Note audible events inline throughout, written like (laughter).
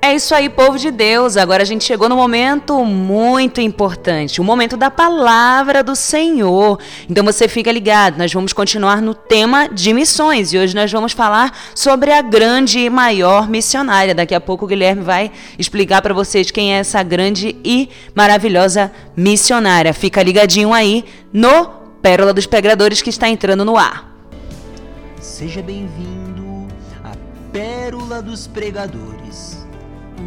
É isso aí, povo de Deus. Agora a gente chegou no momento muito importante, o momento da palavra do Senhor. Então você fica ligado, nós vamos continuar no tema de missões e hoje nós vamos falar sobre a grande e maior missionária. Daqui a pouco o Guilherme vai explicar para vocês quem é essa grande e maravilhosa missionária. Fica ligadinho aí no Pérola dos Pregadores que está entrando no ar. Seja bem-vindo à Pérola dos Pregadores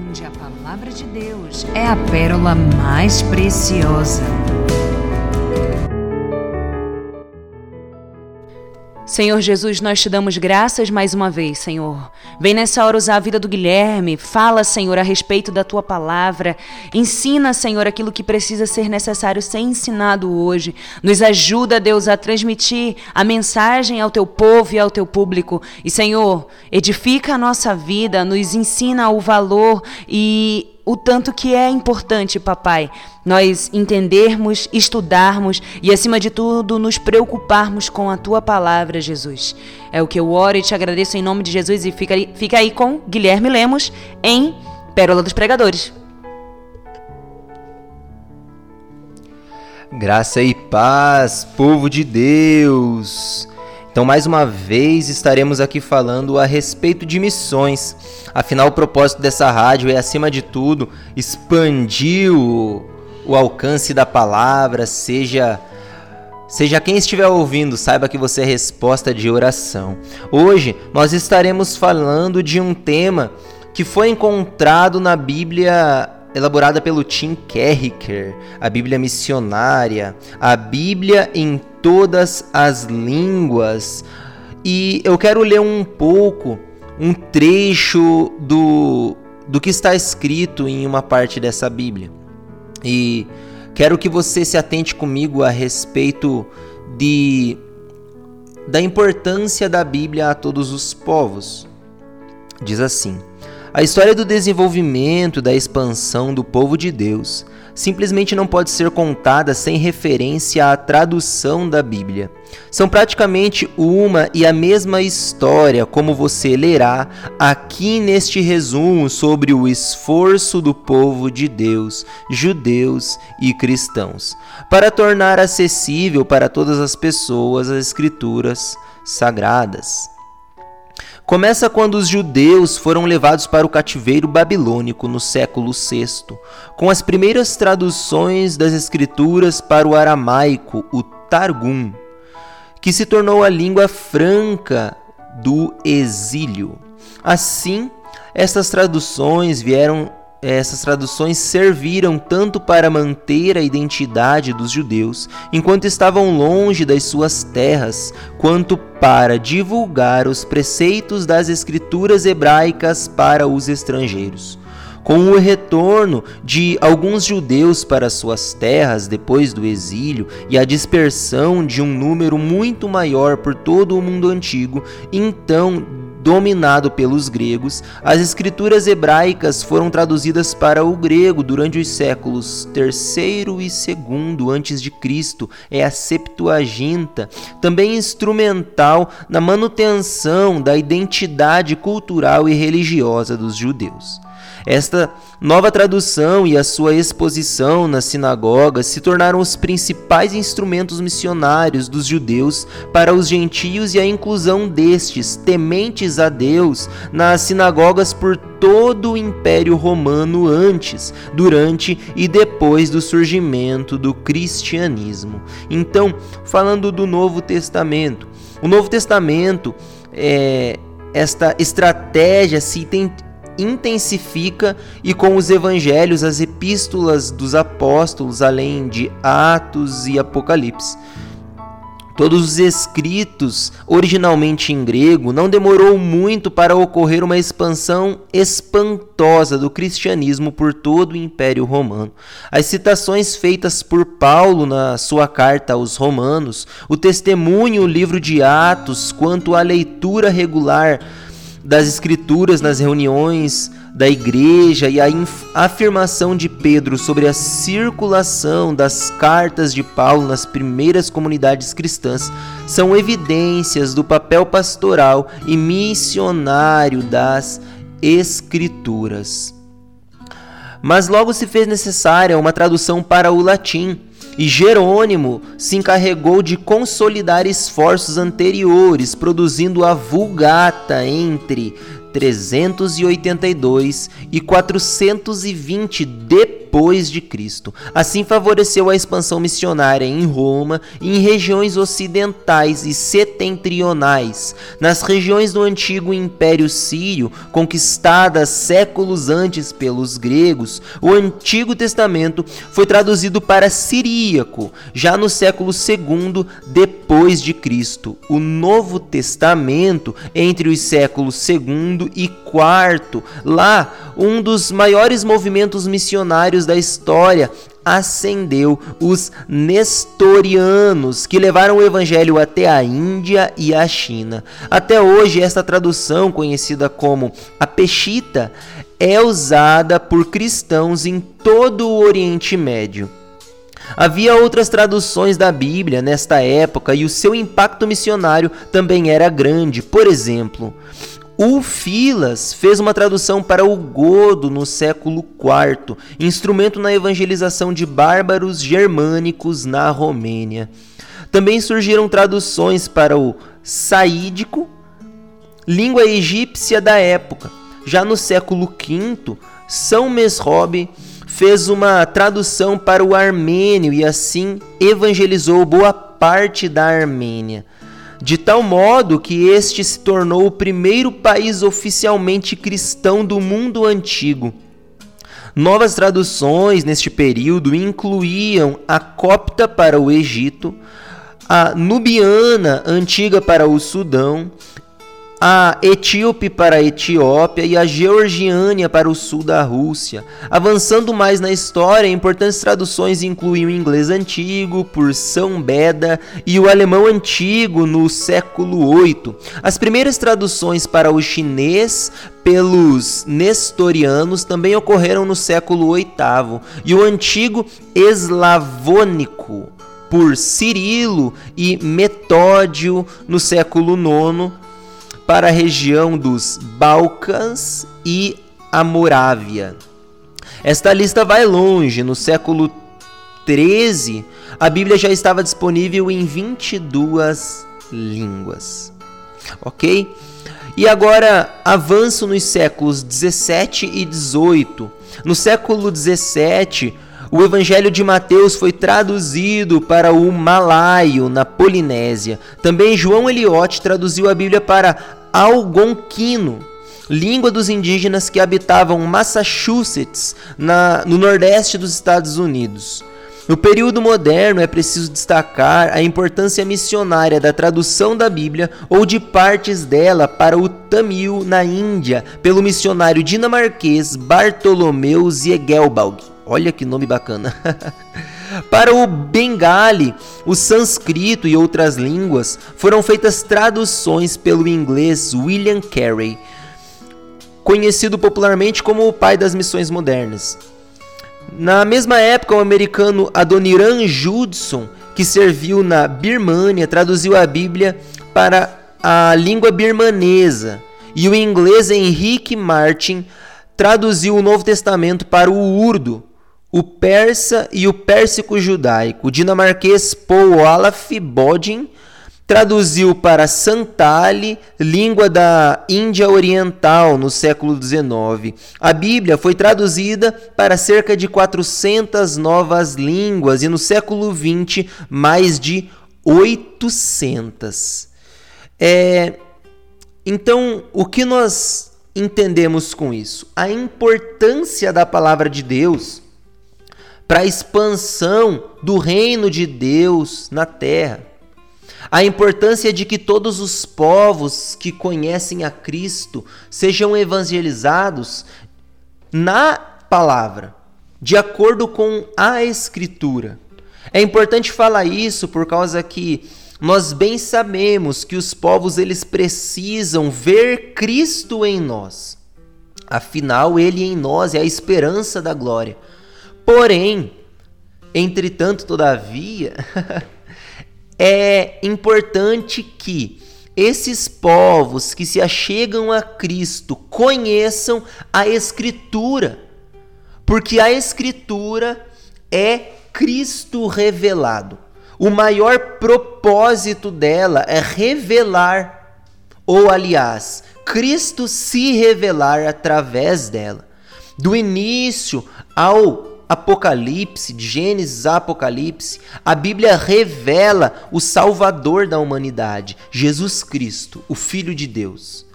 onde a palavra de Deus é a pérola mais preciosa. Senhor Jesus, nós te damos graças mais uma vez, Senhor. Vem nessa hora usar a vida do Guilherme. Fala, Senhor, a respeito da tua palavra. Ensina, Senhor, aquilo que precisa ser necessário ser ensinado hoje. Nos ajuda, Deus, a transmitir a mensagem ao teu povo e ao teu público. E, Senhor, edifica a nossa vida, nos ensina o valor e o tanto que é importante, papai, nós entendermos, estudarmos e, acima de tudo, nos preocuparmos com a tua palavra, Jesus. É o que eu oro e te agradeço em nome de Jesus e fica aí, fica aí com Guilherme Lemos em Pérola dos Pregadores. Graça e paz, povo de Deus. Então, mais uma vez, estaremos aqui falando a respeito de missões. Afinal, o propósito dessa rádio é, acima de tudo, expandir o, o alcance da palavra, seja Seja quem estiver ouvindo, saiba que você é resposta de oração. Hoje nós estaremos falando de um tema que foi encontrado na Bíblia elaborada pelo Tim Kerriker, a Bíblia missionária, a Bíblia em todas as línguas. E eu quero ler um pouco, um trecho do, do que está escrito em uma parte dessa Bíblia. E quero que você se atente comigo a respeito de da importância da Bíblia a todos os povos. Diz assim: a história do desenvolvimento, da expansão do povo de Deus simplesmente não pode ser contada sem referência à tradução da Bíblia. São praticamente uma e a mesma história, como você lerá aqui neste resumo sobre o esforço do povo de Deus, judeus e cristãos, para tornar acessível para todas as pessoas as Escrituras sagradas. Começa quando os judeus foram levados para o cativeiro babilônico no século VI, com as primeiras traduções das escrituras para o aramaico, o Targum, que se tornou a língua franca do exílio. Assim, essas traduções vieram essas traduções serviram tanto para manter a identidade dos judeus enquanto estavam longe das suas terras, quanto para divulgar os preceitos das escrituras hebraicas para os estrangeiros. Com o retorno de alguns judeus para suas terras depois do exílio e a dispersão de um número muito maior por todo o mundo antigo, então dominado pelos gregos, as escrituras hebraicas foram traduzidas para o grego durante os séculos III e II antes de Cristo. É a Septuaginta, também instrumental na manutenção da identidade cultural e religiosa dos judeus. Esta nova tradução e a sua exposição nas sinagogas se tornaram os principais instrumentos missionários dos judeus para os gentios e a inclusão destes, tementes a Deus, nas sinagogas por todo o Império Romano antes, durante e depois do surgimento do cristianismo. Então, falando do Novo Testamento, o Novo Testamento é esta estratégia se intensifica e com os evangelhos, as epístolas dos apóstolos, além de Atos e Apocalipse. Todos os escritos, originalmente em grego, não demorou muito para ocorrer uma expansão espantosa do cristianismo por todo o Império Romano. As citações feitas por Paulo na sua carta aos Romanos, o testemunho, o livro de Atos, quanto à leitura regular das Escrituras nas reuniões da igreja e a afirmação de Pedro sobre a circulação das cartas de Paulo nas primeiras comunidades cristãs são evidências do papel pastoral e missionário das Escrituras. mas logo se fez necessária uma tradução para o latim. E Jerônimo se encarregou de consolidar esforços anteriores, produzindo a Vulgata entre 382 e 420 depois de Cristo. Assim favoreceu a expansão missionária em Roma e em regiões ocidentais e setentrionais. Nas regiões do antigo Império Sírio, conquistadas séculos antes pelos gregos, o Antigo Testamento foi traduzido para siríaco, já no século II depois de Cristo. O Novo Testamento entre os séculos II e quarto. Lá, um dos maiores movimentos missionários da história ascendeu os nestorianos, que levaram o evangelho até a Índia e a China. Até hoje, esta tradução, conhecida como a Peshita, é usada por cristãos em todo o Oriente Médio. Havia outras traduções da Bíblia nesta época e o seu impacto missionário também era grande. Por exemplo, o Filas fez uma tradução para o godo no século IV, instrumento na evangelização de bárbaros germânicos na Romênia. Também surgiram traduções para o saídico, língua egípcia da época. Já no século V, São Mesrobe fez uma tradução para o armênio e assim evangelizou boa parte da Armênia de tal modo que este se tornou o primeiro país oficialmente cristão do mundo antigo. Novas traduções neste período incluíam a copta para o Egito, a nubiana antiga para o Sudão a etíope para a Etiópia e a georgiânia para o sul da Rússia. Avançando mais na história, importantes traduções incluem o inglês antigo por São Beda e o alemão antigo no século VIII. As primeiras traduções para o chinês pelos nestorianos também ocorreram no século VIII e o antigo eslavônico por Cirilo e Metódio no século IX para a região dos Balcãs e a Morávia. Esta lista vai longe. No século 13, a Bíblia já estava disponível em 22 línguas. Ok? E agora avanço nos séculos 17 e 18. No século 17, o Evangelho de Mateus foi traduzido para o malaio, na Polinésia. Também João Eliot traduziu a Bíblia para algonquino, língua dos indígenas que habitavam Massachusetts, na, no nordeste dos Estados Unidos. No período moderno, é preciso destacar a importância missionária da tradução da Bíblia ou de partes dela para o Tamil na Índia, pelo missionário dinamarquês Bartolomeu Ziegelbalg. Olha que nome bacana! (laughs) Para o bengali, o sânscrito e outras línguas foram feitas traduções pelo inglês William Carey, conhecido popularmente como o pai das missões modernas. Na mesma época, o americano Adoniran Judson, que serviu na Birmânia, traduziu a Bíblia para a língua birmanesa, e o inglês Henrique Martin traduziu o Novo Testamento para o urdu, o persa e o pérsico judaico. O dinamarquês Paul Olaf Bodin traduziu para Santali, língua da Índia Oriental, no século XIX. A Bíblia foi traduzida para cerca de 400 novas línguas e no século XX mais de 800. É, então, o que nós entendemos com isso? A importância da palavra de Deus para a expansão do reino de Deus na terra. A importância de que todos os povos que conhecem a Cristo sejam evangelizados na palavra, de acordo com a Escritura. É importante falar isso por causa que nós bem sabemos que os povos eles precisam ver Cristo em nós. Afinal, ele em nós é a esperança da glória. Porém, entretanto, todavia, (laughs) é importante que esses povos que se achegam a Cristo conheçam a Escritura. Porque a Escritura é Cristo revelado. O maior propósito dela é revelar, ou aliás, Cristo se revelar através dela. Do início ao Apocalipse, de Gênesis a Apocalipse, a Bíblia revela o Salvador da humanidade, Jesus Cristo, o Filho de Deus.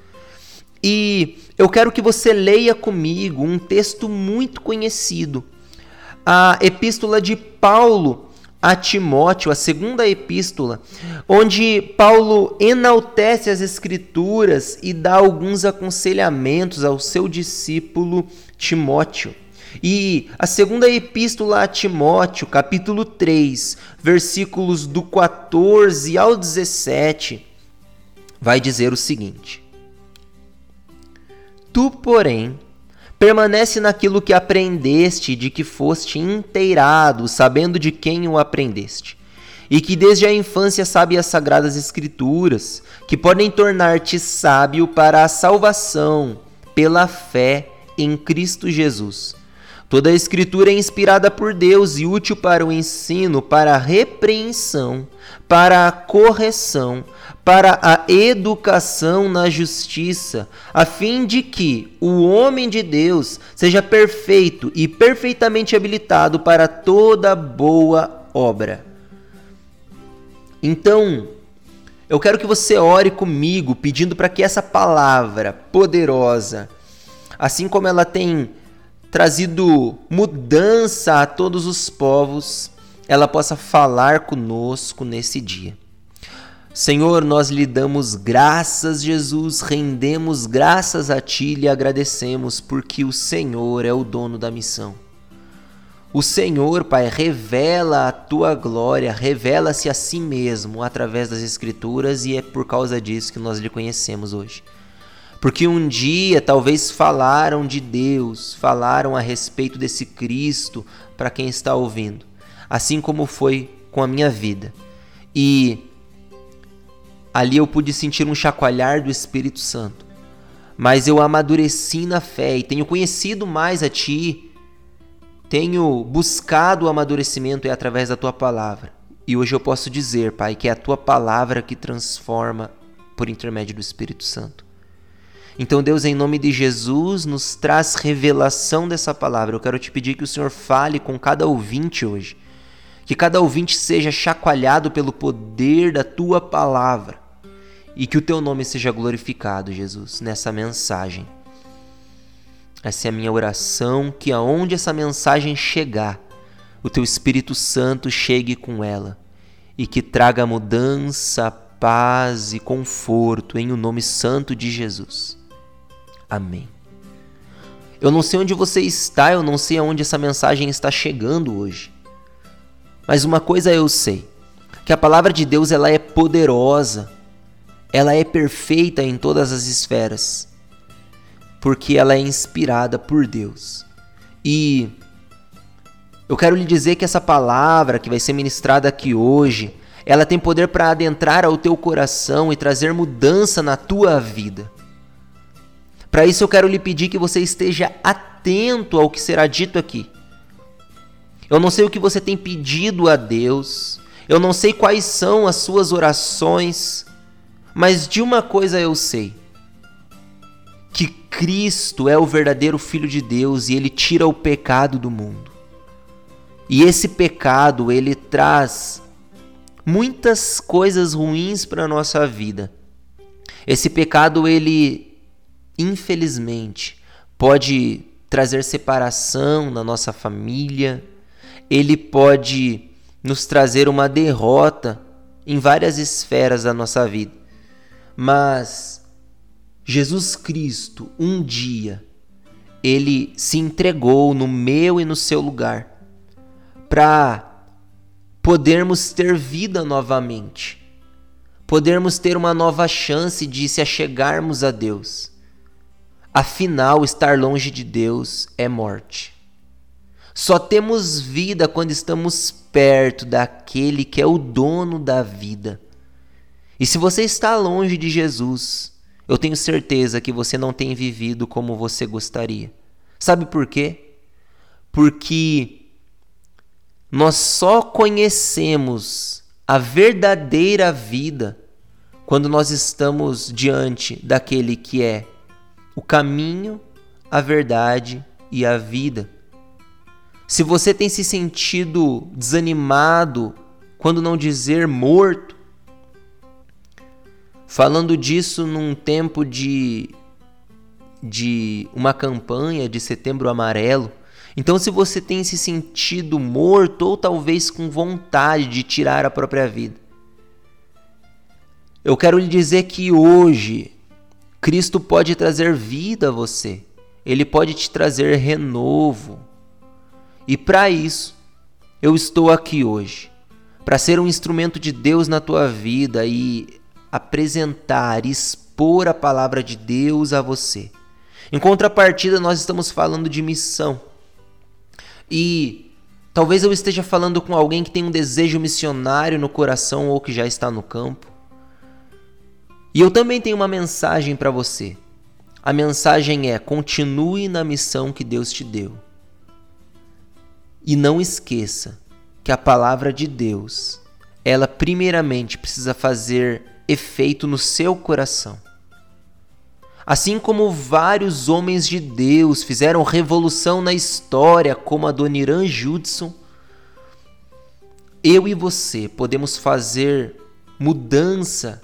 E eu quero que você leia comigo um texto muito conhecido, a Epístola de Paulo a Timóteo, a segunda epístola, onde Paulo enaltece as Escrituras e dá alguns aconselhamentos ao seu discípulo Timóteo. E a segunda epístola a Timóteo, capítulo 3, versículos do 14 ao 17, vai dizer o seguinte: Tu, porém, Permanece naquilo que aprendeste, de que foste inteirado, sabendo de quem o aprendeste. E que desde a infância sabe as sagradas escrituras, que podem tornar-te sábio para a salvação pela fé em Cristo Jesus. Toda a escritura é inspirada por Deus e útil para o ensino, para a repreensão, para a correção, para a educação na justiça, a fim de que o homem de Deus seja perfeito e perfeitamente habilitado para toda boa obra. Então, eu quero que você ore comigo, pedindo para que essa palavra poderosa, assim como ela tem trazido mudança a todos os povos, ela possa falar conosco nesse dia. Senhor, nós lhe damos graças, Jesus, rendemos graças a Ti e lhe agradecemos porque o Senhor é o dono da missão. O Senhor, Pai, revela a Tua glória, revela-se a si mesmo através das Escrituras e é por causa disso que nós lhe conhecemos hoje. Porque um dia talvez falaram de Deus, falaram a respeito desse Cristo para quem está ouvindo, assim como foi com a minha vida. E Ali eu pude sentir um chacoalhar do Espírito Santo. Mas eu amadureci na fé e tenho conhecido mais a Ti. Tenho buscado o amadurecimento através da Tua palavra. E hoje eu posso dizer, Pai, que é a Tua palavra que transforma por intermédio do Espírito Santo. Então, Deus, em nome de Jesus, nos traz revelação dessa palavra. Eu quero te pedir que o Senhor fale com cada ouvinte hoje. Que cada ouvinte seja chacoalhado pelo poder da tua palavra e que o teu nome seja glorificado, Jesus, nessa mensagem. Essa é a minha oração, que aonde essa mensagem chegar, o teu Espírito Santo chegue com ela e que traga mudança, paz e conforto em o nome santo de Jesus. Amém. Eu não sei onde você está, eu não sei aonde essa mensagem está chegando hoje. Mas uma coisa eu sei, que a palavra de Deus ela é poderosa ela é perfeita em todas as esferas, porque ela é inspirada por Deus. E eu quero lhe dizer que essa palavra que vai ser ministrada aqui hoje, ela tem poder para adentrar ao teu coração e trazer mudança na tua vida. Para isso eu quero lhe pedir que você esteja atento ao que será dito aqui. Eu não sei o que você tem pedido a Deus, eu não sei quais são as suas orações, mas de uma coisa eu sei: que Cristo é o verdadeiro Filho de Deus e ele tira o pecado do mundo. E esse pecado, ele traz muitas coisas ruins para a nossa vida. Esse pecado, ele, infelizmente, pode trazer separação na nossa família, ele pode nos trazer uma derrota em várias esferas da nossa vida. Mas Jesus Cristo, um dia, ele se entregou no meu e no seu lugar para podermos ter vida novamente, podermos ter uma nova chance de se achegarmos a Deus. Afinal, estar longe de Deus é morte. Só temos vida quando estamos perto daquele que é o dono da vida. E se você está longe de Jesus, eu tenho certeza que você não tem vivido como você gostaria. Sabe por quê? porque nós só conhecemos a verdadeira vida quando nós estamos diante daquele que é o caminho, a verdade e a vida. Se você tem se sentido desanimado, quando não dizer morto, falando disso num tempo de de uma campanha de Setembro Amarelo. Então, se você tem se sentido morto ou talvez com vontade de tirar a própria vida, eu quero lhe dizer que hoje Cristo pode trazer vida a você. Ele pode te trazer renovo. E para isso, eu estou aqui hoje, para ser um instrumento de Deus na tua vida e apresentar, expor a palavra de Deus a você. Em contrapartida, nós estamos falando de missão. E talvez eu esteja falando com alguém que tem um desejo missionário no coração ou que já está no campo. E eu também tenho uma mensagem para você. A mensagem é: continue na missão que Deus te deu. E não esqueça que a palavra de Deus, ela primeiramente precisa fazer efeito no seu coração. Assim como vários homens de Deus fizeram revolução na história, como a Doniran Judson, eu e você podemos fazer mudança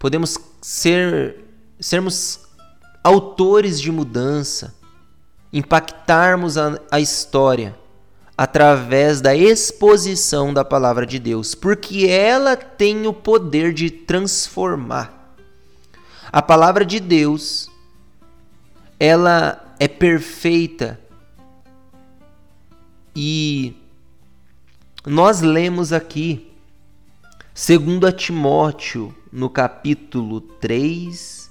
podemos ser sermos autores de mudança, impactarmos a, a história através da exposição da palavra de Deus, porque ela tem o poder de transformar. A palavra de Deus, ela é perfeita e nós lemos aqui, segundo a Timóteo, no capítulo 3,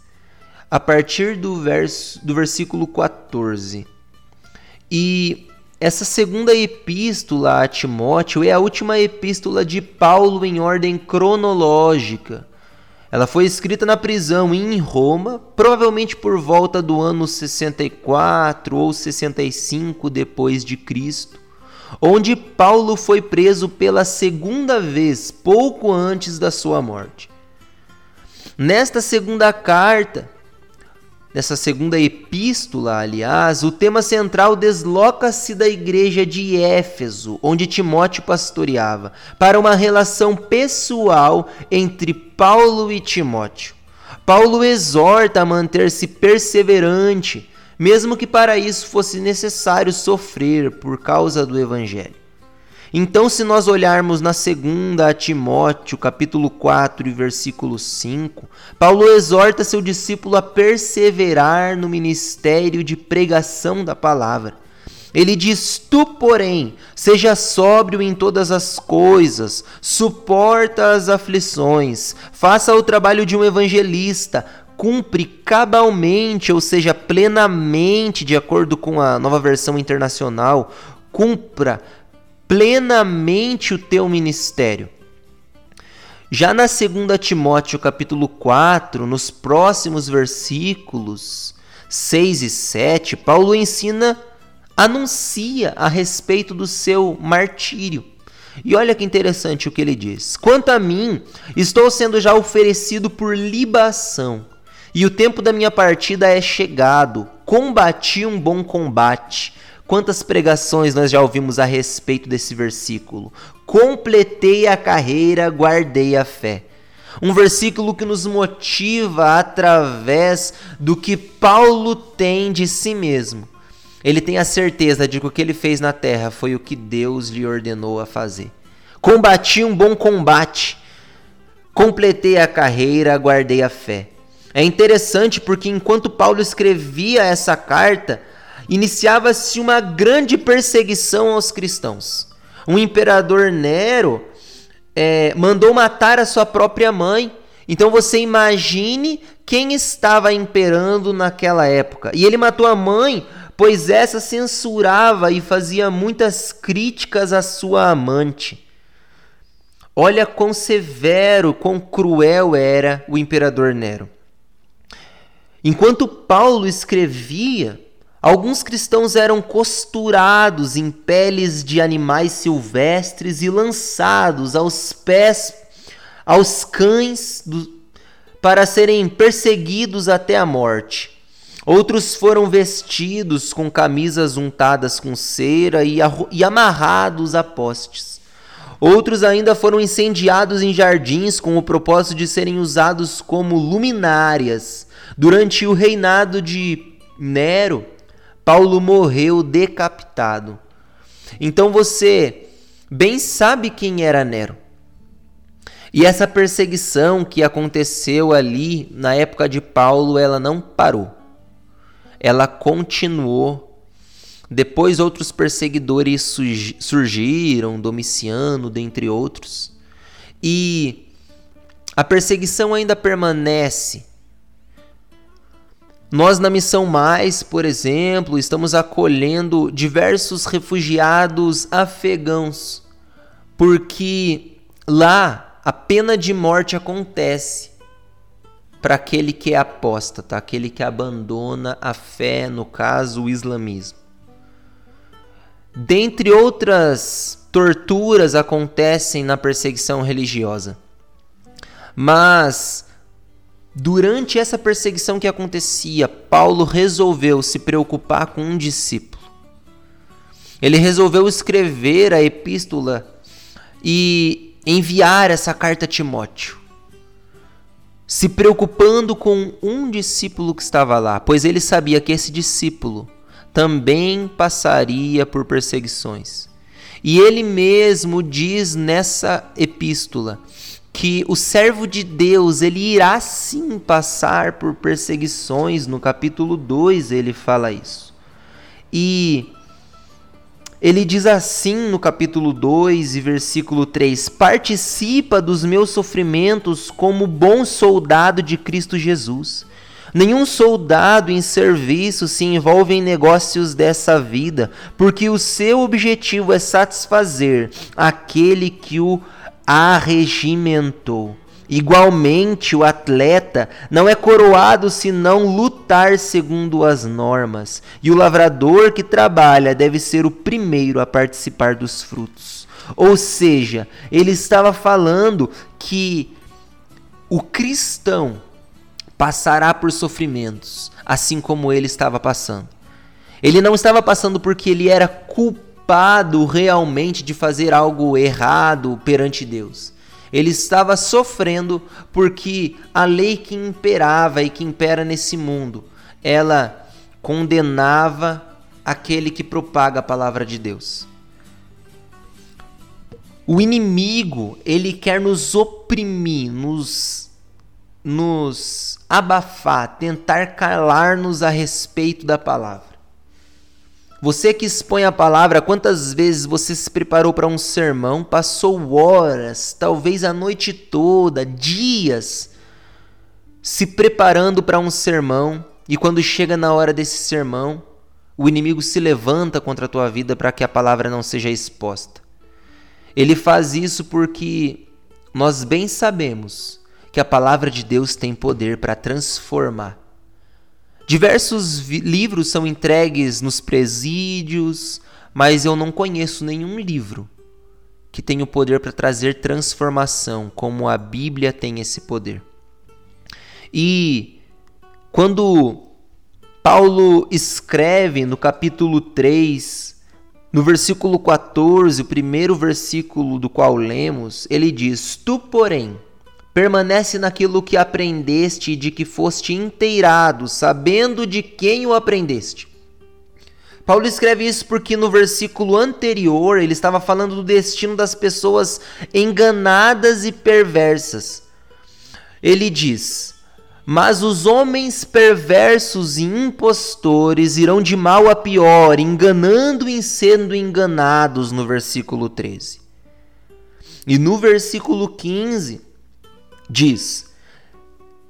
a partir do, verso, do versículo 14. E essa segunda epístola a Timóteo é a última epístola de Paulo em ordem cronológica. Ela foi escrita na prisão em Roma, provavelmente por volta do ano 64 ou 65 depois de Cristo, onde Paulo foi preso pela segunda vez, pouco antes da sua morte. Nesta segunda carta, nessa segunda epístola, aliás, o tema central desloca-se da igreja de Éfeso, onde Timóteo pastoreava, para uma relação pessoal entre Paulo e Timóteo. Paulo exorta a manter-se perseverante, mesmo que para isso fosse necessário sofrer por causa do evangelho. Então, se nós olharmos na segunda a Timóteo, capítulo 4 e versículo 5, Paulo exorta seu discípulo a perseverar no ministério de pregação da palavra. Ele diz: Tu, porém, seja sóbrio em todas as coisas, suporta as aflições, faça o trabalho de um evangelista, cumpre cabalmente, ou seja, plenamente, de acordo com a nova versão internacional, cumpra plenamente o teu ministério. Já na 2 Timóteo capítulo 4, nos próximos versículos 6 e 7, Paulo ensina, anuncia a respeito do seu martírio. E olha que interessante o que ele diz: Quanto a mim, estou sendo já oferecido por libação, e o tempo da minha partida é chegado. Combati um bom combate, Quantas pregações nós já ouvimos a respeito desse versículo? Completei a carreira, guardei a fé. Um versículo que nos motiva através do que Paulo tem de si mesmo. Ele tem a certeza de que o que ele fez na terra foi o que Deus lhe ordenou a fazer. Combati um bom combate, completei a carreira, guardei a fé. É interessante porque enquanto Paulo escrevia essa carta, iniciava-se uma grande perseguição aos cristãos. O imperador Nero é, mandou matar a sua própria mãe. Então você imagine quem estava imperando naquela época. E ele matou a mãe, pois essa censurava e fazia muitas críticas à sua amante. Olha quão severo, quão cruel era o imperador Nero. Enquanto Paulo escrevia Alguns cristãos eram costurados em peles de animais silvestres e lançados aos pés aos cães do, para serem perseguidos até a morte. Outros foram vestidos com camisas untadas com cera e, e amarrados a postes. Outros ainda foram incendiados em jardins com o propósito de serem usados como luminárias. Durante o reinado de Nero, Paulo morreu decapitado. Então você bem sabe quem era Nero. E essa perseguição que aconteceu ali na época de Paulo, ela não parou. Ela continuou. Depois outros perseguidores surgiram, Domiciano, dentre outros. E a perseguição ainda permanece. Nós na Missão Mais, por exemplo, estamos acolhendo diversos refugiados afegãos, porque lá a pena de morte acontece para aquele que é apóstata, aquele que abandona a fé, no caso, o islamismo. Dentre outras torturas acontecem na perseguição religiosa. Mas Durante essa perseguição que acontecia, Paulo resolveu se preocupar com um discípulo. Ele resolveu escrever a epístola e enviar essa carta a Timóteo, se preocupando com um discípulo que estava lá, pois ele sabia que esse discípulo também passaria por perseguições. E ele mesmo diz nessa epístola que o servo de Deus, ele irá sim passar por perseguições, no capítulo 2 ele fala isso. E ele diz assim no capítulo 2 e versículo 3: Participa dos meus sofrimentos como bom soldado de Cristo Jesus. Nenhum soldado em serviço se envolve em negócios dessa vida, porque o seu objetivo é satisfazer aquele que o arregimentou. Igualmente, o atleta não é coroado se não lutar segundo as normas, e o lavrador que trabalha deve ser o primeiro a participar dos frutos. Ou seja, ele estava falando que o cristão passará por sofrimentos, assim como ele estava passando. Ele não estava passando porque ele era culpado realmente de fazer algo errado perante Deus. Ele estava sofrendo porque a lei que imperava e que impera nesse mundo, ela condenava aquele que propaga a palavra de Deus. O inimigo, ele quer nos oprimir, nos nos abafar, tentar calar-nos a respeito da palavra. Você que expõe a palavra, quantas vezes você se preparou para um sermão, passou horas, talvez a noite toda, dias, se preparando para um sermão, e quando chega na hora desse sermão, o inimigo se levanta contra a tua vida para que a palavra não seja exposta. Ele faz isso porque nós bem sabemos que a palavra de Deus tem poder para transformar Diversos livros são entregues nos presídios, mas eu não conheço nenhum livro que tenha o poder para trazer transformação, como a Bíblia tem esse poder. E quando Paulo escreve no capítulo 3, no versículo 14, o primeiro versículo do qual lemos, ele diz: Tu, porém, Permanece naquilo que aprendeste e de que foste inteirado, sabendo de quem o aprendeste. Paulo escreve isso porque no versículo anterior ele estava falando do destino das pessoas enganadas e perversas. Ele diz: Mas os homens perversos e impostores irão de mal a pior, enganando e sendo enganados, no versículo 13. E no versículo 15, diz: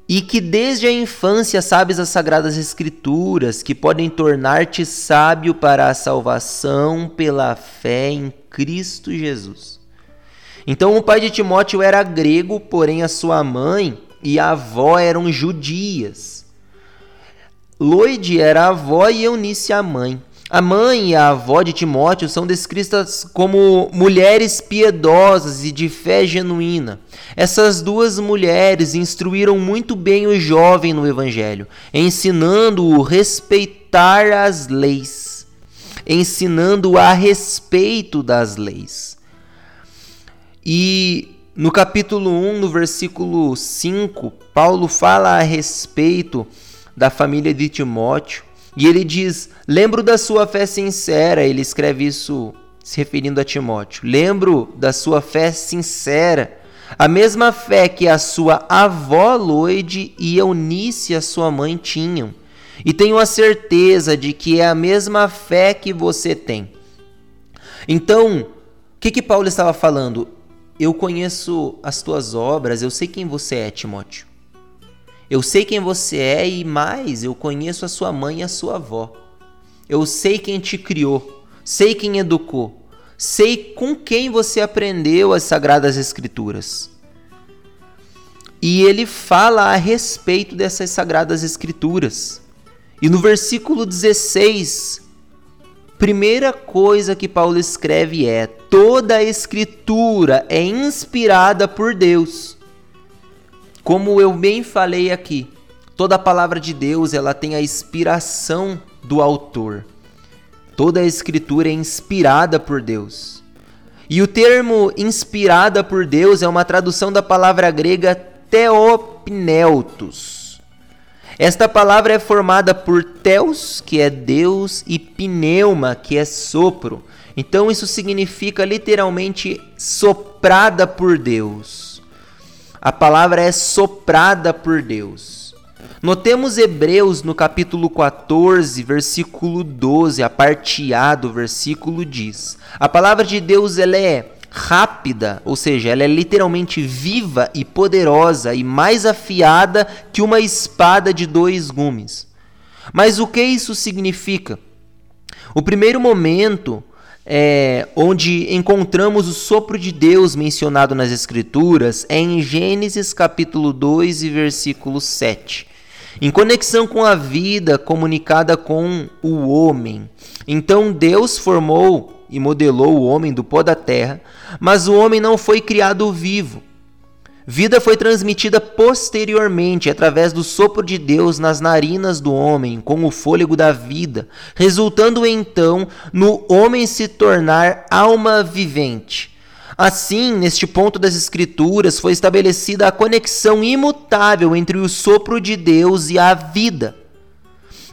E que desde a infância sabes as sagradas escrituras, que podem tornar-te sábio para a salvação pela fé em Cristo Jesus. Então o pai de Timóteo era grego, porém a sua mãe e a avó eram judias. Loide era a avó e Eunice a mãe. A mãe e a avó de Timóteo são descritas como mulheres piedosas e de fé genuína. Essas duas mulheres instruíram muito bem o jovem no Evangelho, ensinando-o a respeitar as leis, ensinando-o a respeito das leis. E no capítulo 1, no versículo 5, Paulo fala a respeito da família de Timóteo e ele diz: Lembro da sua fé sincera. Ele escreve isso se referindo a Timóteo. Lembro da sua fé sincera. A mesma fé que a sua avó Loide e Eunice, a sua mãe, tinham. E tenho a certeza de que é a mesma fé que você tem. Então, o que, que Paulo estava falando? Eu conheço as tuas obras, eu sei quem você é, Timóteo. Eu sei quem você é e mais, eu conheço a sua mãe e a sua avó. Eu sei quem te criou, sei quem educou, sei com quem você aprendeu as sagradas escrituras. E ele fala a respeito dessas sagradas escrituras. E no versículo 16, primeira coisa que Paulo escreve é: toda a escritura é inspirada por Deus como eu bem falei aqui, toda a palavra de Deus, ela tem a inspiração do autor. Toda a escritura é inspirada por Deus. E o termo inspirada por Deus é uma tradução da palavra grega theopneutos. Esta palavra é formada por theos, que é Deus, e pneuma, que é sopro. Então isso significa literalmente soprada por Deus. A palavra é soprada por Deus. Notemos Hebreus no capítulo 14, versículo 12, a parte A do versículo diz: A palavra de Deus ela é rápida, ou seja, ela é literalmente viva e poderosa e mais afiada que uma espada de dois gumes. Mas o que isso significa? O primeiro momento é, onde encontramos o sopro de Deus mencionado nas Escrituras é em Gênesis capítulo 2 e versículo 7. Em conexão com a vida comunicada com o homem. Então Deus formou e modelou o homem do pó da terra, mas o homem não foi criado vivo. Vida foi transmitida posteriormente através do sopro de Deus nas narinas do homem, com o fôlego da vida, resultando então no homem se tornar alma vivente. Assim, neste ponto das Escrituras, foi estabelecida a conexão imutável entre o sopro de Deus e a vida.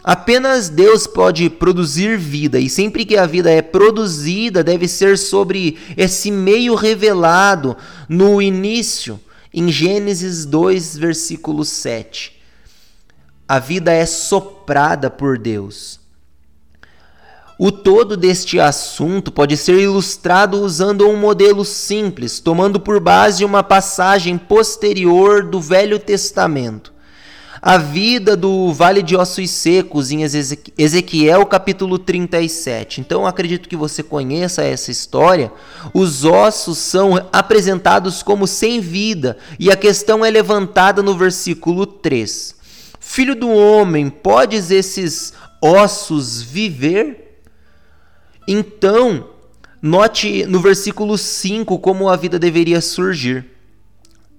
Apenas Deus pode produzir vida, e sempre que a vida é produzida, deve ser sobre esse meio revelado no início em Gênesis 2, versículo 7. A vida é soprada por Deus. O todo deste assunto pode ser ilustrado usando um modelo simples, tomando por base uma passagem posterior do Velho Testamento a vida do Vale de Ossos Secos em Ezequiel capítulo 37. Então acredito que você conheça essa história. Os ossos são apresentados como sem vida e a questão é levantada no versículo 3. Filho do homem, podes esses ossos viver? Então, note no versículo 5 como a vida deveria surgir.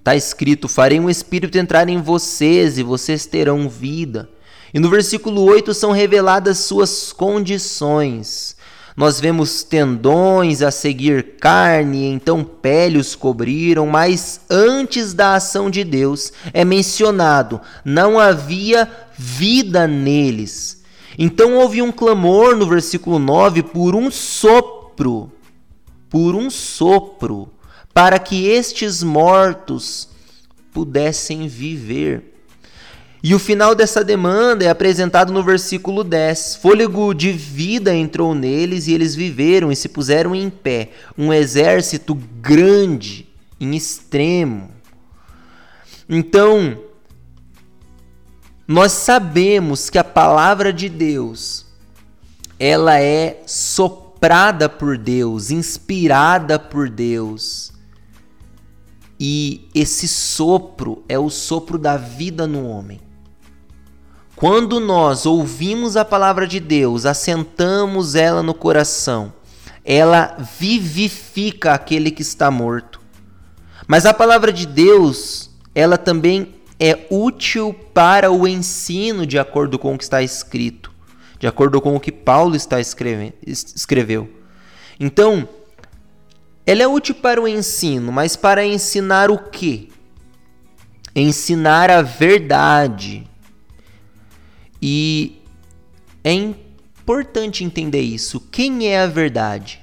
Está escrito: Farei um espírito entrar em vocês e vocês terão vida. E no versículo 8 são reveladas suas condições. Nós vemos tendões a seguir carne, então pele os cobriram, mas antes da ação de Deus é mencionado: não havia vida neles. Então houve um clamor no versículo 9 por um sopro, por um sopro para que estes mortos pudessem viver. E o final dessa demanda é apresentado no versículo 10. Fôlego de vida entrou neles e eles viveram e se puseram em pé, um exército grande, em extremo. Então, nós sabemos que a palavra de Deus ela é soprada por Deus, inspirada por Deus. E esse sopro é o sopro da vida no homem. Quando nós ouvimos a palavra de Deus, assentamos ela no coração, ela vivifica aquele que está morto. Mas a palavra de Deus, ela também é útil para o ensino, de acordo com o que está escrito, de acordo com o que Paulo está escreveu. Então, ela é útil para o ensino, mas para ensinar o quê? Ensinar a verdade. E é importante entender isso. Quem é a verdade?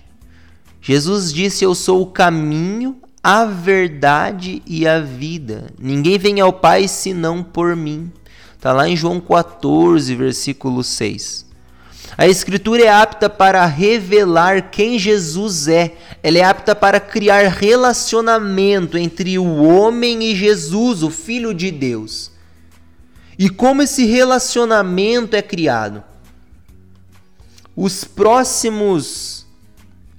Jesus disse: Eu sou o caminho, a verdade e a vida. Ninguém vem ao Pai senão por mim. Está lá em João 14, versículo 6. A Escritura é apta para revelar quem Jesus é. Ela é apta para criar relacionamento entre o homem e Jesus, o Filho de Deus. E como esse relacionamento é criado? Os próximos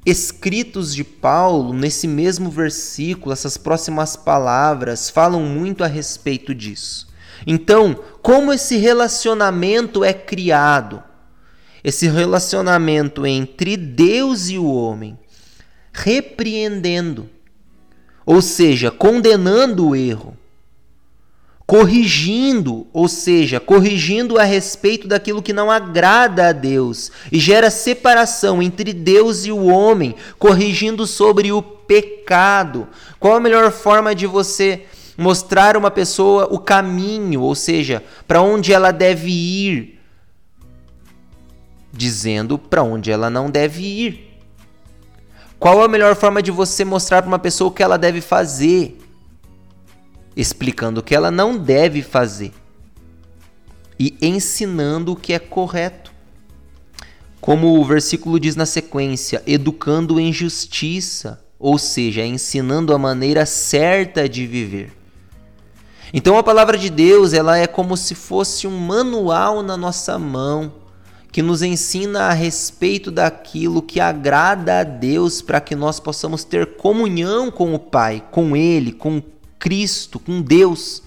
escritos de Paulo, nesse mesmo versículo, essas próximas palavras, falam muito a respeito disso. Então, como esse relacionamento é criado? Esse relacionamento entre Deus e o homem, repreendendo, ou seja, condenando o erro, corrigindo, ou seja, corrigindo a respeito daquilo que não agrada a Deus e gera separação entre Deus e o homem, corrigindo sobre o pecado. Qual a melhor forma de você mostrar uma pessoa o caminho, ou seja, para onde ela deve ir, dizendo para onde ela não deve ir? Qual a melhor forma de você mostrar para uma pessoa o que ela deve fazer? explicando o que ela não deve fazer e ensinando o que é correto. Como o versículo diz na sequência, educando em justiça, ou seja, ensinando a maneira certa de viver. Então a palavra de Deus, ela é como se fosse um manual na nossa mão que nos ensina a respeito daquilo que agrada a Deus para que nós possamos ter comunhão com o Pai, com ele, com Cristo, com Deus,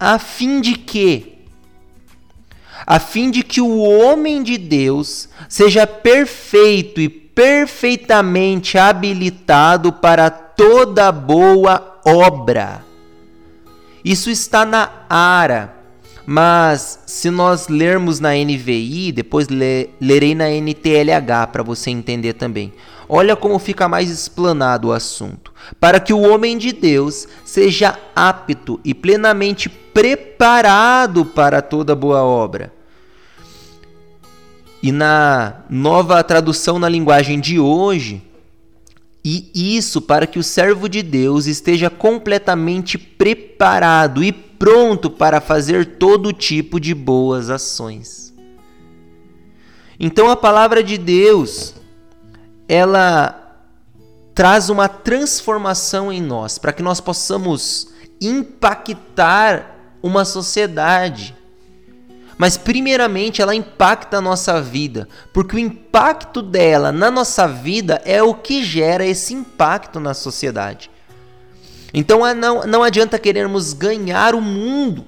a fim de que a fim de que o homem de Deus seja perfeito e perfeitamente habilitado para toda boa obra. Isso está na Ara, mas se nós lermos na NVI, depois le, lerei na NTLH para você entender também. Olha como fica mais explanado o assunto. Para que o homem de Deus seja apto e plenamente preparado para toda boa obra. E na nova tradução na linguagem de hoje, e isso para que o servo de Deus esteja completamente preparado e pronto para fazer todo tipo de boas ações. Então a palavra de Deus ela traz uma transformação em nós, para que nós possamos impactar uma sociedade. Mas, primeiramente, ela impacta a nossa vida, porque o impacto dela na nossa vida é o que gera esse impacto na sociedade. Então, é, não, não adianta querermos ganhar o mundo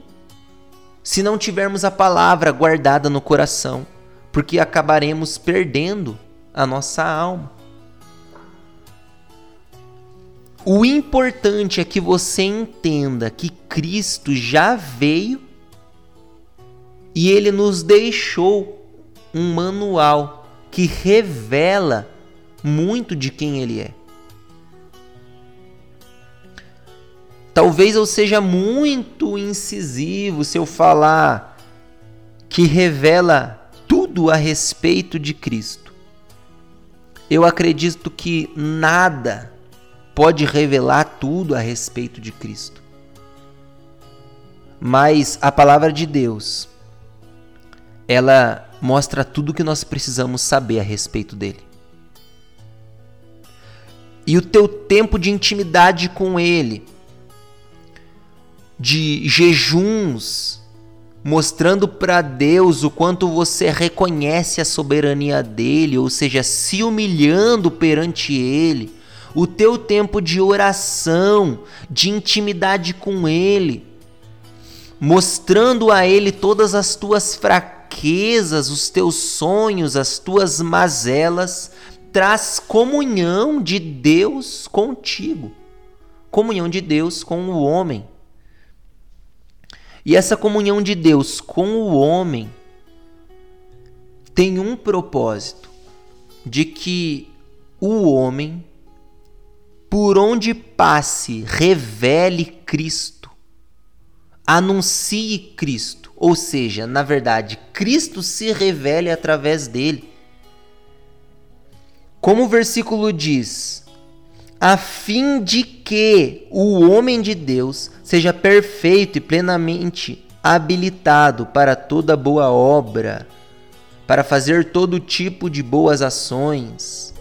se não tivermos a palavra guardada no coração, porque acabaremos perdendo a nossa alma. O importante é que você entenda que Cristo já veio e ele nos deixou um manual que revela muito de quem ele é. Talvez eu seja muito incisivo se eu falar que revela tudo a respeito de Cristo eu acredito que nada pode revelar tudo a respeito de Cristo. Mas a palavra de Deus, ela mostra tudo o que nós precisamos saber a respeito dele. E o teu tempo de intimidade com ele, de jejuns, mostrando para Deus o quanto você reconhece a soberania dele, ou seja, se humilhando perante ele, o teu tempo de oração, de intimidade com ele, mostrando a ele todas as tuas fraquezas, os teus sonhos, as tuas mazelas, traz comunhão de Deus contigo. Comunhão de Deus com o homem. E essa comunhão de Deus com o homem tem um propósito de que o homem, por onde passe, revele Cristo, anuncie Cristo, ou seja, na verdade, Cristo se revele através dele. Como o versículo diz, a fim de que o homem de Deus seja perfeito e plenamente habilitado para toda boa obra, para fazer todo tipo de boas ações.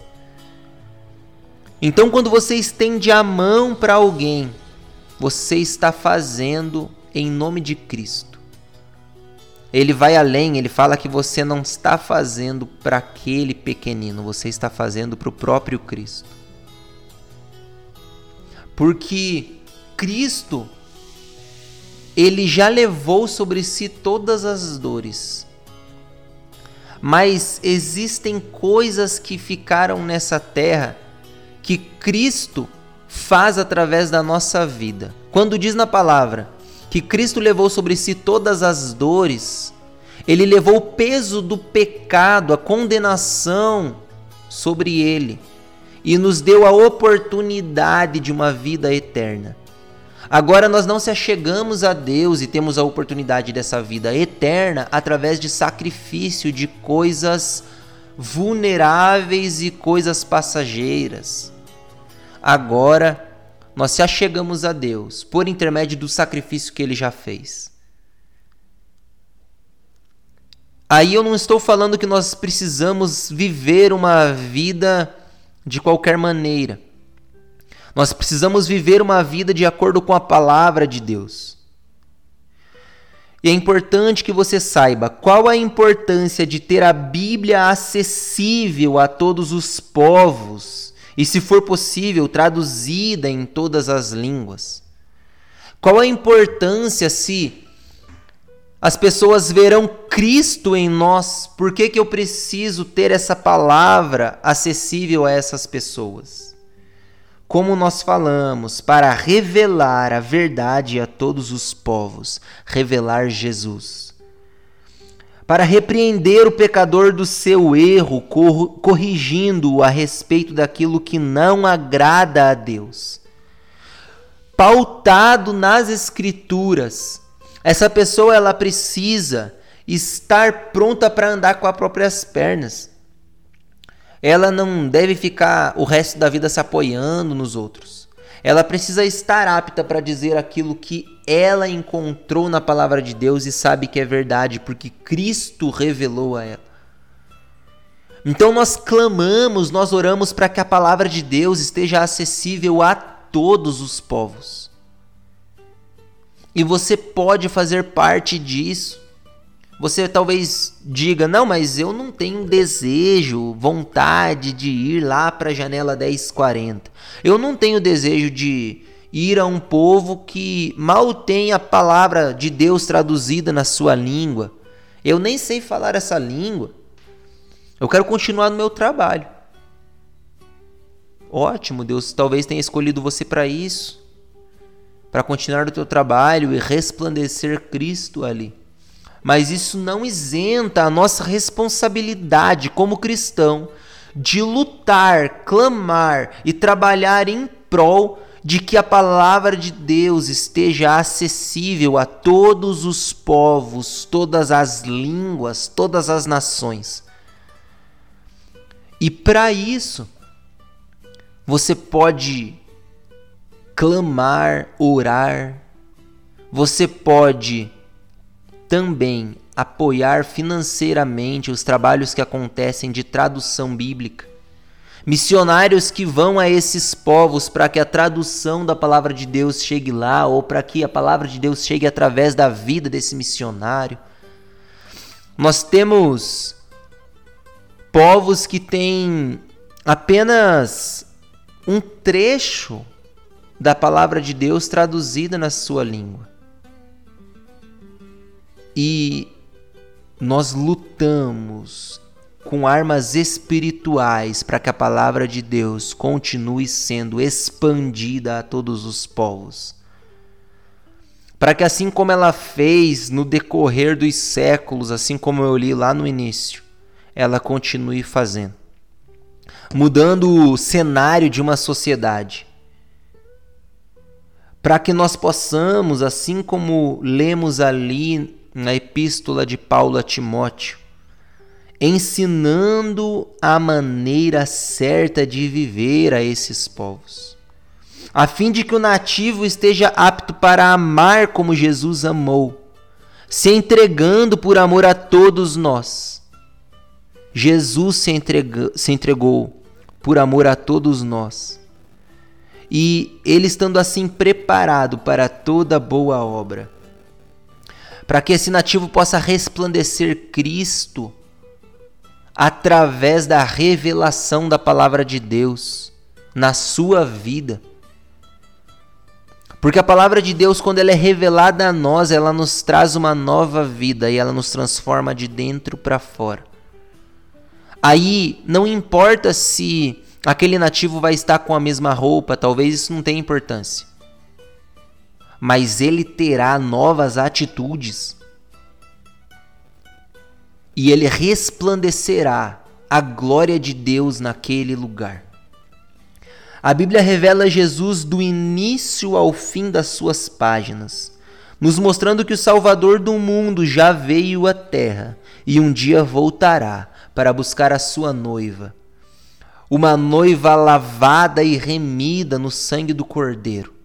Então, quando você estende a mão para alguém, você está fazendo em nome de Cristo. Ele vai além, ele fala que você não está fazendo para aquele pequenino, você está fazendo para o próprio Cristo. Porque Cristo, ele já levou sobre si todas as dores. Mas existem coisas que ficaram nessa terra que Cristo faz através da nossa vida. Quando diz na palavra que Cristo levou sobre si todas as dores, ele levou o peso do pecado, a condenação sobre ele e nos deu a oportunidade de uma vida eterna. Agora nós não se achegamos a Deus e temos a oportunidade dessa vida eterna através de sacrifício de coisas vulneráveis e coisas passageiras. Agora nós se achegamos a Deus por intermédio do sacrifício que ele já fez. Aí eu não estou falando que nós precisamos viver uma vida de qualquer maneira. Nós precisamos viver uma vida de acordo com a palavra de Deus. E é importante que você saiba qual a importância de ter a Bíblia acessível a todos os povos e, se for possível, traduzida em todas as línguas. Qual a importância se as pessoas verão Cristo em nós. Por que, que eu preciso ter essa palavra acessível a essas pessoas? Como nós falamos, para revelar a verdade a todos os povos, revelar Jesus. Para repreender o pecador do seu erro, corrigindo-o a respeito daquilo que não agrada a Deus. Pautado nas Escrituras, essa pessoa ela precisa estar pronta para andar com as próprias pernas. Ela não deve ficar o resto da vida se apoiando nos outros. Ela precisa estar apta para dizer aquilo que ela encontrou na palavra de Deus e sabe que é verdade, porque Cristo revelou a ela. Então nós clamamos, nós oramos para que a palavra de Deus esteja acessível a todos os povos. E você pode fazer parte disso. Você talvez diga: "Não, mas eu não tenho desejo, vontade de ir lá para a janela 1040. Eu não tenho desejo de ir a um povo que mal tem a palavra de Deus traduzida na sua língua. Eu nem sei falar essa língua. Eu quero continuar no meu trabalho." Ótimo, Deus talvez tenha escolhido você para isso para continuar o teu trabalho e resplandecer Cristo ali. Mas isso não isenta a nossa responsabilidade como cristão de lutar, clamar e trabalhar em prol de que a palavra de Deus esteja acessível a todos os povos, todas as línguas, todas as nações. E para isso, você pode clamar, orar. Você pode também apoiar financeiramente os trabalhos que acontecem de tradução bíblica. Missionários que vão a esses povos para que a tradução da palavra de Deus chegue lá, ou para que a palavra de Deus chegue através da vida desse missionário. Nós temos povos que têm apenas um trecho da palavra de Deus traduzida na sua língua. E nós lutamos com armas espirituais para que a palavra de Deus continue sendo expandida a todos os povos. Para que, assim como ela fez no decorrer dos séculos, assim como eu li lá no início, ela continue fazendo mudando o cenário de uma sociedade. Para que nós possamos, assim como lemos ali na epístola de Paulo a Timóteo, ensinando a maneira certa de viver a esses povos, a fim de que o nativo esteja apto para amar como Jesus amou, se entregando por amor a todos nós. Jesus se, entregou, se entregou por amor a todos nós. E ele estando assim preparado para toda boa obra, para que esse nativo possa resplandecer Cristo através da revelação da palavra de Deus na sua vida. Porque a palavra de Deus, quando ela é revelada a nós, ela nos traz uma nova vida e ela nos transforma de dentro para fora. Aí não importa se aquele nativo vai estar com a mesma roupa, talvez isso não tenha importância. Mas ele terá novas atitudes e ele resplandecerá a glória de Deus naquele lugar. A Bíblia revela Jesus do início ao fim das suas páginas, nos mostrando que o Salvador do mundo já veio à terra e um dia voltará para buscar a sua noiva. Uma noiva lavada e remida no sangue do Cordeiro.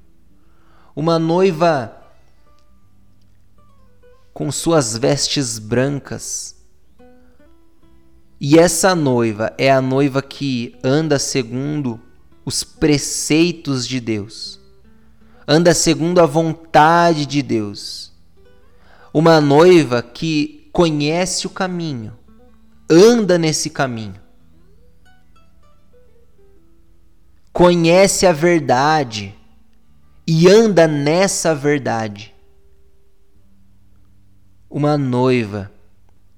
Uma noiva com suas vestes brancas, e essa noiva é a noiva que anda segundo os preceitos de Deus, anda segundo a vontade de Deus. Uma noiva que conhece o caminho, anda nesse caminho, conhece a verdade e anda nessa verdade. Uma noiva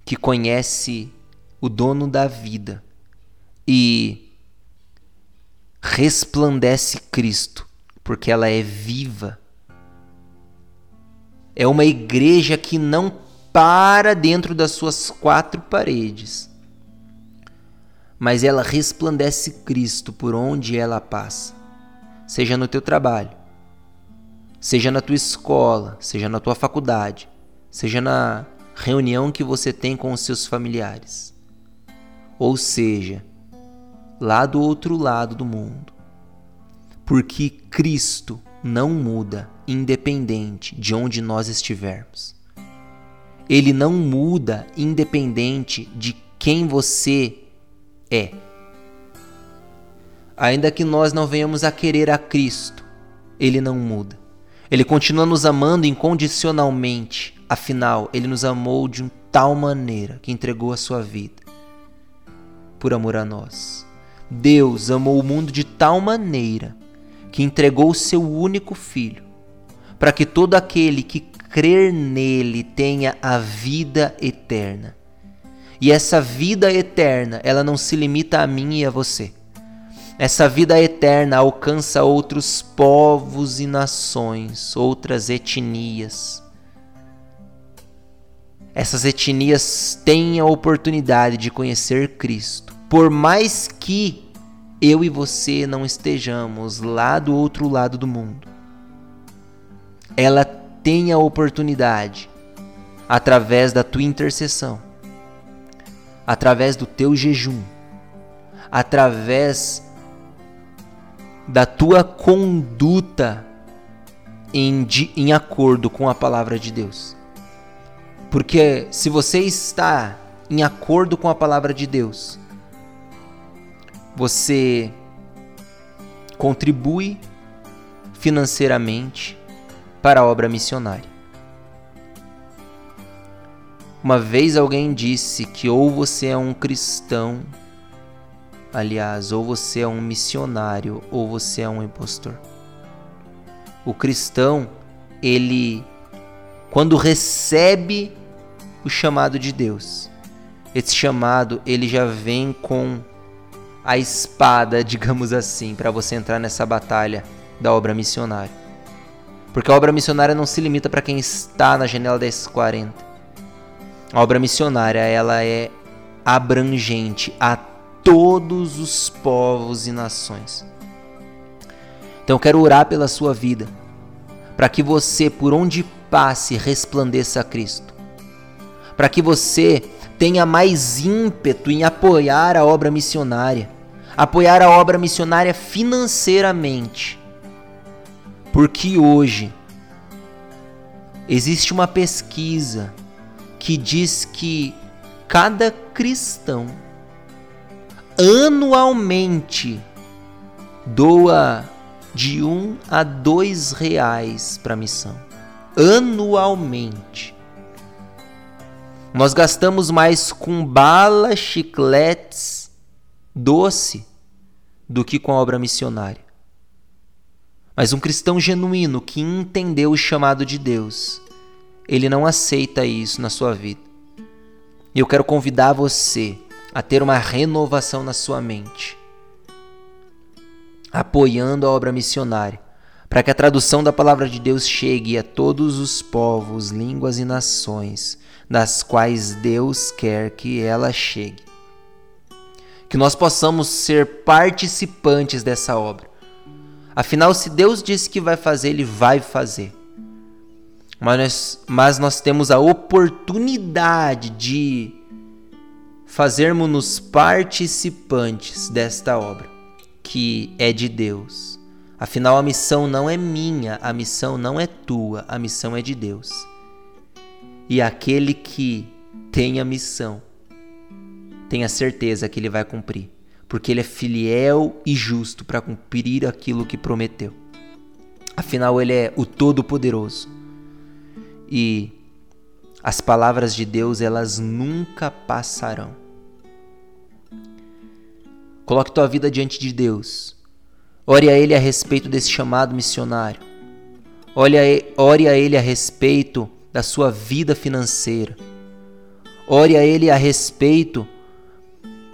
que conhece o dono da vida e resplandece Cristo, porque ela é viva. É uma igreja que não para dentro das suas quatro paredes, mas ela resplandece Cristo por onde ela passa, seja no teu trabalho, seja na tua escola, seja na tua faculdade, seja na reunião que você tem com os seus familiares ou seja, lá do outro lado do mundo. Porque Cristo não muda independente de onde nós estivermos. Ele não muda independente de quem você é. Ainda que nós não venhamos a querer a Cristo, ele não muda. Ele continua nos amando incondicionalmente. Afinal, ele nos amou de tal maneira que entregou a sua vida por amor a nós. Deus amou o mundo de tal maneira que entregou o seu único filho, para que todo aquele que crer nele tenha a vida eterna. E essa vida eterna, ela não se limita a mim e a você. Essa vida eterna alcança outros povos e nações, outras etnias. Essas etnias têm a oportunidade de conhecer Cristo por mais que eu e você não estejamos lá do outro lado do mundo, ela tem a oportunidade, através da tua intercessão, através do teu jejum, através da tua conduta em, em acordo com a palavra de Deus. Porque se você está em acordo com a palavra de Deus, você contribui financeiramente para a obra missionária. Uma vez alguém disse que ou você é um cristão, aliás, ou você é um missionário, ou você é um impostor. O cristão, ele, quando recebe o chamado de Deus. Esse chamado, ele já vem com a espada, (laughs) digamos assim, para você entrar nessa batalha da obra missionária. Porque a obra missionária não se limita para quem está na janela 1040. A obra missionária, ela é abrangente a todos os povos e nações. Então eu quero orar pela sua vida, para que você, por onde passe, resplandeça a Cristo. Para que você tenha mais ímpeto em apoiar a obra missionária, apoiar a obra missionária financeiramente. Porque hoje existe uma pesquisa que diz que cada cristão anualmente doa de um a dois reais para a missão. Anualmente. Nós gastamos mais com bala, chicletes, doce, do que com a obra missionária. Mas um cristão genuíno que entendeu o chamado de Deus, ele não aceita isso na sua vida. E eu quero convidar você a ter uma renovação na sua mente, apoiando a obra missionária, para que a tradução da palavra de Deus chegue a todos os povos, línguas e nações das quais Deus quer que ela chegue. Que nós possamos ser participantes dessa obra. Afinal, se Deus disse que vai fazer, Ele vai fazer. Mas nós, mas nós temos a oportunidade de fazermos-nos participantes desta obra, que é de Deus. Afinal, a missão não é minha, a missão não é tua, a missão é de Deus. E aquele que tem a missão, tenha certeza que ele vai cumprir, porque ele é fiel e justo para cumprir aquilo que prometeu. Afinal, ele é o Todo-Poderoso. E as palavras de Deus, elas nunca passarão. Coloque tua vida diante de Deus. Ore a Ele a respeito desse chamado missionário. Ore a, Ele a respeito da sua vida financeira. Ore a Ele a respeito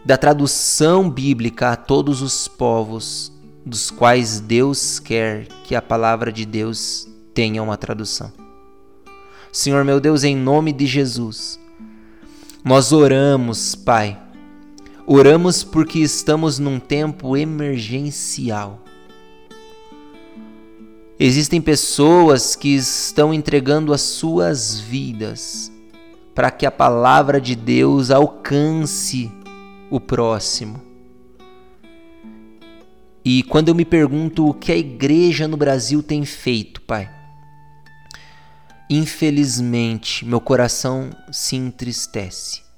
da tradução bíblica a todos os povos dos quais Deus quer que a palavra de Deus tenha uma tradução. Senhor meu Deus, em nome de Jesus, nós oramos, Pai Oramos porque estamos num tempo emergencial. Existem pessoas que estão entregando as suas vidas para que a palavra de Deus alcance o próximo. E quando eu me pergunto o que a igreja no Brasil tem feito, Pai, infelizmente meu coração se entristece.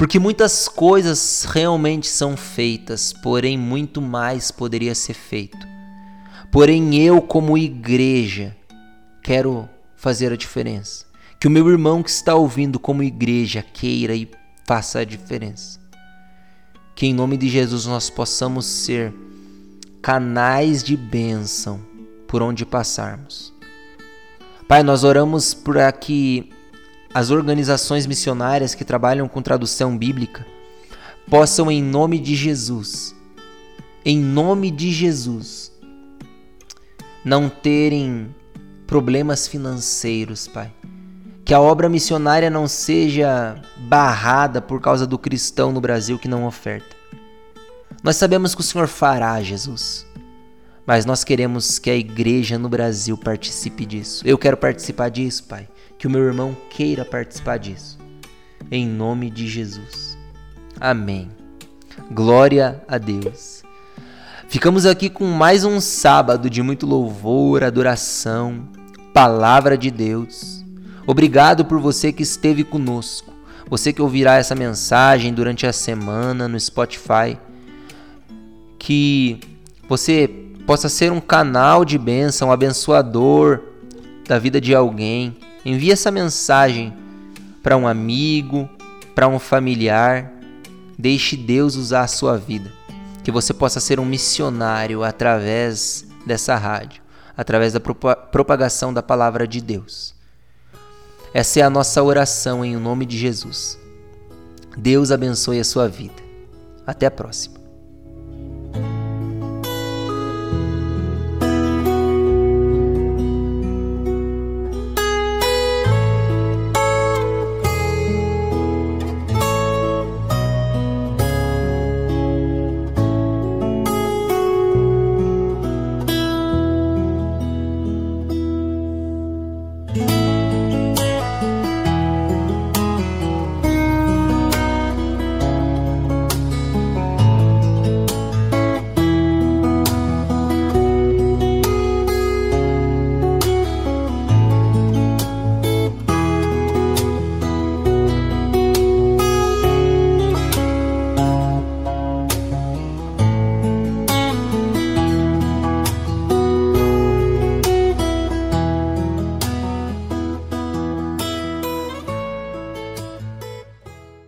Porque muitas coisas realmente são feitas, porém muito mais poderia ser feito. Porém eu, como igreja, quero fazer a diferença. Que o meu irmão que está ouvindo como igreja queira e faça a diferença. Que em nome de Jesus nós possamos ser canais de bênção por onde passarmos. Pai, nós oramos para que as organizações missionárias que trabalham com tradução bíblica possam, em nome de Jesus, em nome de Jesus, não terem problemas financeiros, Pai. Que a obra missionária não seja barrada por causa do cristão no Brasil que não oferta. Nós sabemos que o Senhor fará, Jesus. Mas nós queremos que a igreja no Brasil participe disso. Eu quero participar disso, Pai que o meu irmão queira participar disso. Em nome de Jesus. Amém. Glória a Deus. Ficamos aqui com mais um sábado de muito louvor, adoração, palavra de Deus. Obrigado por você que esteve conosco. Você que ouvirá essa mensagem durante a semana no Spotify. Que você possa ser um canal de bênção, abençoador da vida de alguém Envie essa mensagem para um amigo, para um familiar. Deixe Deus usar a sua vida. Que você possa ser um missionário através dessa rádio, através da propagação da palavra de Deus. Essa é a nossa oração em nome de Jesus. Deus abençoe a sua vida. Até a próxima.